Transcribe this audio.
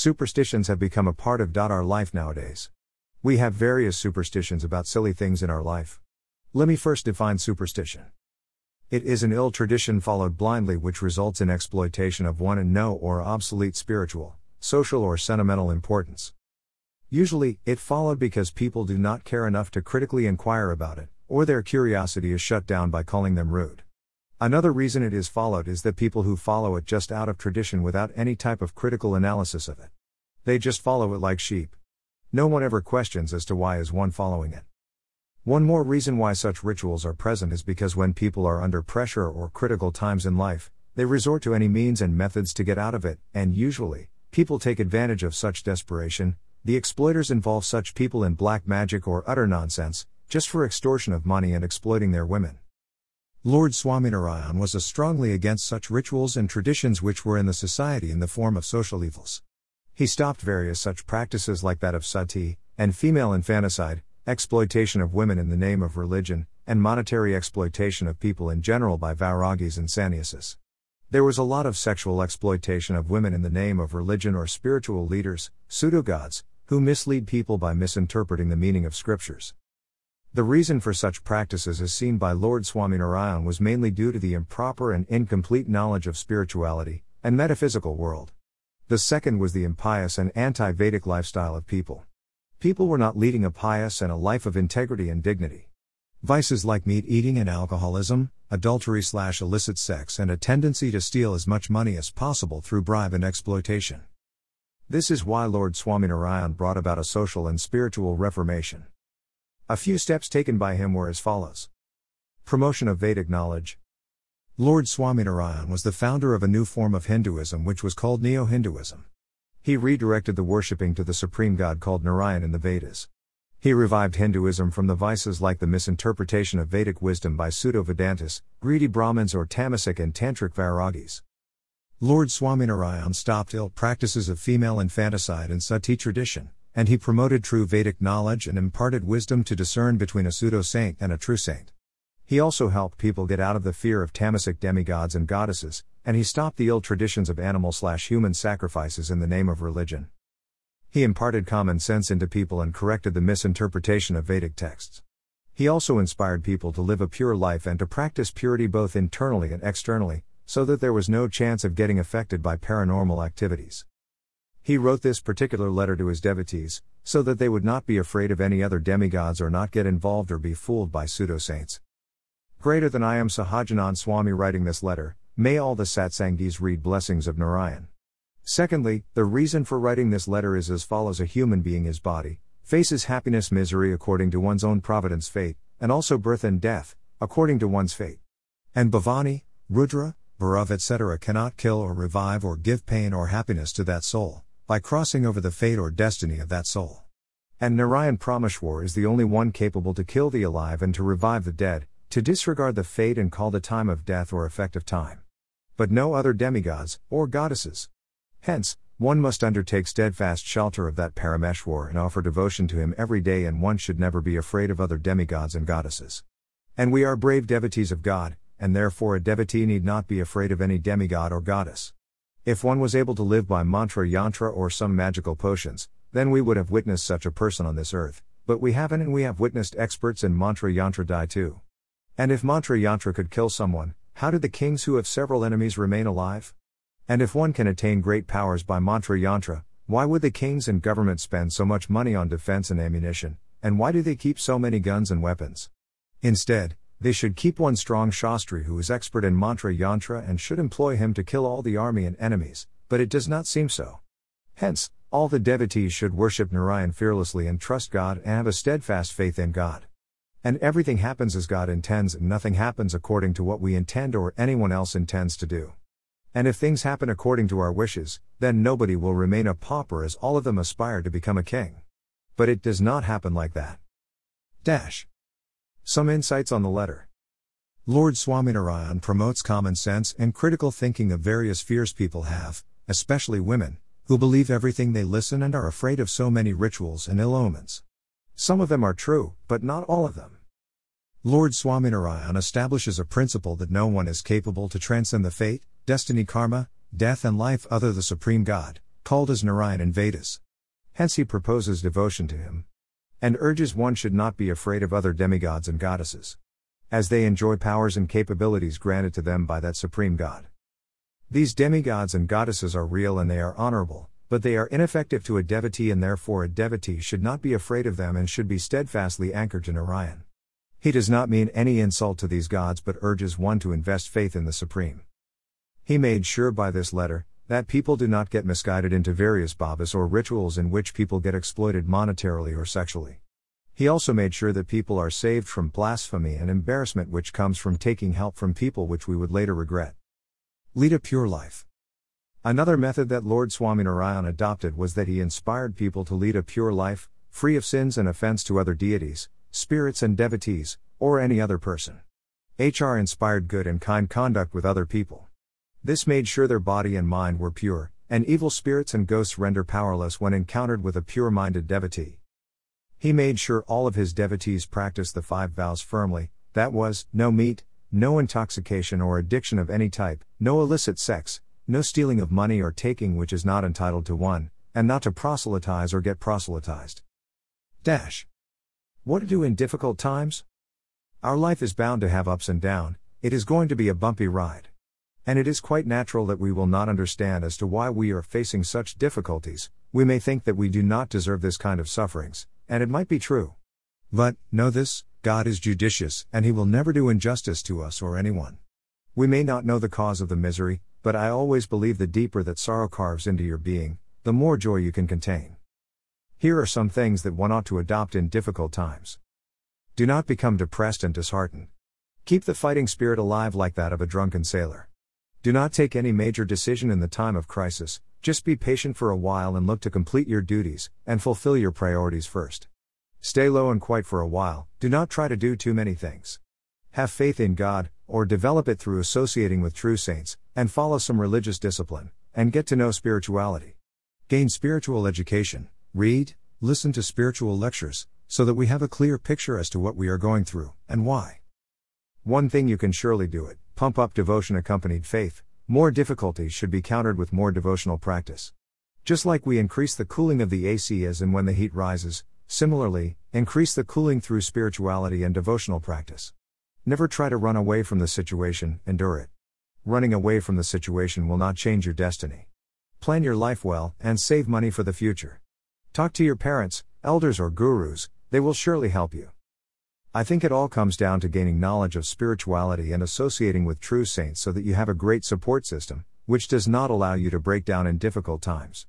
Superstitions have become a part of our life nowadays. We have various superstitions about silly things in our life. Let me first define superstition. It is an ill tradition followed blindly which results in exploitation of one and no or obsolete spiritual, social, or sentimental importance. Usually, it followed because people do not care enough to critically inquire about it, or their curiosity is shut down by calling them rude. Another reason it is followed is that people who follow it just out of tradition without any type of critical analysis of it. They just follow it like sheep. No one ever questions as to why is one following it. One more reason why such rituals are present is because when people are under pressure or critical times in life, they resort to any means and methods to get out of it, and usually, people take advantage of such desperation. The exploiters involve such people in black magic or utter nonsense, just for extortion of money and exploiting their women. Lord Swaminarayan was a strongly against such rituals and traditions which were in the society in the form of social evils. He stopped various such practices like that of sati, and female infanticide, exploitation of women in the name of religion, and monetary exploitation of people in general by vairagis and sannyasis. There was a lot of sexual exploitation of women in the name of religion or spiritual leaders, pseudo gods, who mislead people by misinterpreting the meaning of scriptures. The reason for such practices as seen by Lord Swaminarayan was mainly due to the improper and incomplete knowledge of spirituality and metaphysical world. The second was the impious and anti Vedic lifestyle of people. People were not leading a pious and a life of integrity and dignity. Vices like meat eating and alcoholism, adultery slash illicit sex, and a tendency to steal as much money as possible through bribe and exploitation. This is why Lord Swaminarayan brought about a social and spiritual reformation. A few steps taken by him were as follows Promotion of Vedic knowledge. Lord Swaminarayan was the founder of a new form of Hinduism which was called Neo Hinduism. He redirected the worshipping to the supreme god called Narayan in the Vedas. He revived Hinduism from the vices like the misinterpretation of Vedic wisdom by pseudo Vedantas, greedy Brahmins, or tamasic and tantric vairagis. Lord Swaminarayan stopped ill practices of female infanticide and sati tradition and he promoted true Vedic knowledge and imparted wisdom to discern between a pseudo saint and a true saint. He also helped people get out of the fear of tamasic demigods and goddesses, and he stopped the ill traditions of animal slash human sacrifices in the name of religion. He imparted common sense into people and corrected the misinterpretation of Vedic texts. He also inspired people to live a pure life and to practice purity both internally and externally, so that there was no chance of getting affected by paranormal activities. He wrote this particular letter to his devotees, so that they would not be afraid of any other demigods or not get involved or be fooled by pseudo saints. Greater than I am Sahajanand Swami writing this letter, may all the satsangis read blessings of Narayan. Secondly, the reason for writing this letter is as follows a human being is body, faces happiness misery according to one's own providence fate, and also birth and death, according to one's fate. And Bhavani, Rudra, Bhairav etc. cannot kill or revive or give pain or happiness to that soul by crossing over the fate or destiny of that soul. And Narayan Parameshwar is the only one capable to kill the alive and to revive the dead, to disregard the fate and call the time of death or effect of time. But no other demigods, or goddesses. Hence, one must undertake steadfast shelter of that Parameshwar and offer devotion to him every day, and one should never be afraid of other demigods and goddesses. And we are brave devotees of God, and therefore a devotee need not be afraid of any demigod or goddess. If one was able to live by mantra yantra or some magical potions, then we would have witnessed such a person on this earth, but we haven't and we have witnessed experts in mantra yantra die too. And if mantra yantra could kill someone, how did the kings who have several enemies remain alive? And if one can attain great powers by mantra yantra, why would the kings and government spend so much money on defense and ammunition, and why do they keep so many guns and weapons? Instead, they should keep one strong Shastri who is expert in mantra yantra and should employ him to kill all the army and enemies, but it does not seem so. Hence, all the devotees should worship Narayan fearlessly and trust God and have a steadfast faith in God. And everything happens as God intends, and nothing happens according to what we intend or anyone else intends to do. And if things happen according to our wishes, then nobody will remain a pauper as all of them aspire to become a king. But it does not happen like that. Dash. Some insights on the letter. Lord Swaminarayan promotes common sense and critical thinking of various fears people have, especially women, who believe everything they listen and are afraid of so many rituals and ill omens. Some of them are true, but not all of them. Lord Swaminarayan establishes a principle that no one is capable to transcend the fate, destiny, karma, death, and life other the Supreme God, called as Narayan in Vedas. Hence he proposes devotion to him. And urges one should not be afraid of other demigods and goddesses. As they enjoy powers and capabilities granted to them by that supreme God. These demigods and goddesses are real and they are honorable, but they are ineffective to a devotee and therefore a devotee should not be afraid of them and should be steadfastly anchored to Narayan. He does not mean any insult to these gods but urges one to invest faith in the Supreme. He made sure by this letter that people do not get misguided into various bhavas or rituals in which people get exploited monetarily or sexually. He also made sure that people are saved from blasphemy and embarrassment which comes from taking help from people which we would later regret. Lead a pure life. Another method that Lord Swaminarayan adopted was that he inspired people to lead a pure life, free of sins and offense to other deities, spirits and devotees, or any other person. HR inspired good and kind conduct with other people. This made sure their body and mind were pure, and evil spirits and ghosts render powerless when encountered with a pure minded devotee. He made sure all of his devotees practiced the five vows firmly that was, no meat, no intoxication or addiction of any type, no illicit sex, no stealing of money or taking which is not entitled to one, and not to proselytize or get proselytized. Dash. What to do in difficult times? Our life is bound to have ups and downs, it is going to be a bumpy ride. And it is quite natural that we will not understand as to why we are facing such difficulties, we may think that we do not deserve this kind of sufferings, and it might be true. But, know this God is judicious, and He will never do injustice to us or anyone. We may not know the cause of the misery, but I always believe the deeper that sorrow carves into your being, the more joy you can contain. Here are some things that one ought to adopt in difficult times. Do not become depressed and disheartened. Keep the fighting spirit alive like that of a drunken sailor. Do not take any major decision in the time of crisis, just be patient for a while and look to complete your duties, and fulfill your priorities first. Stay low and quiet for a while, do not try to do too many things. Have faith in God, or develop it through associating with true saints, and follow some religious discipline, and get to know spirituality. Gain spiritual education, read, listen to spiritual lectures, so that we have a clear picture as to what we are going through, and why. One thing you can surely do it Pump up devotion accompanied faith, more difficulties should be countered with more devotional practice. Just like we increase the cooling of the AC as and when the heat rises, similarly, increase the cooling through spirituality and devotional practice. Never try to run away from the situation, endure it. Running away from the situation will not change your destiny. Plan your life well and save money for the future. Talk to your parents, elders, or gurus, they will surely help you. I think it all comes down to gaining knowledge of spirituality and associating with true saints so that you have a great support system, which does not allow you to break down in difficult times.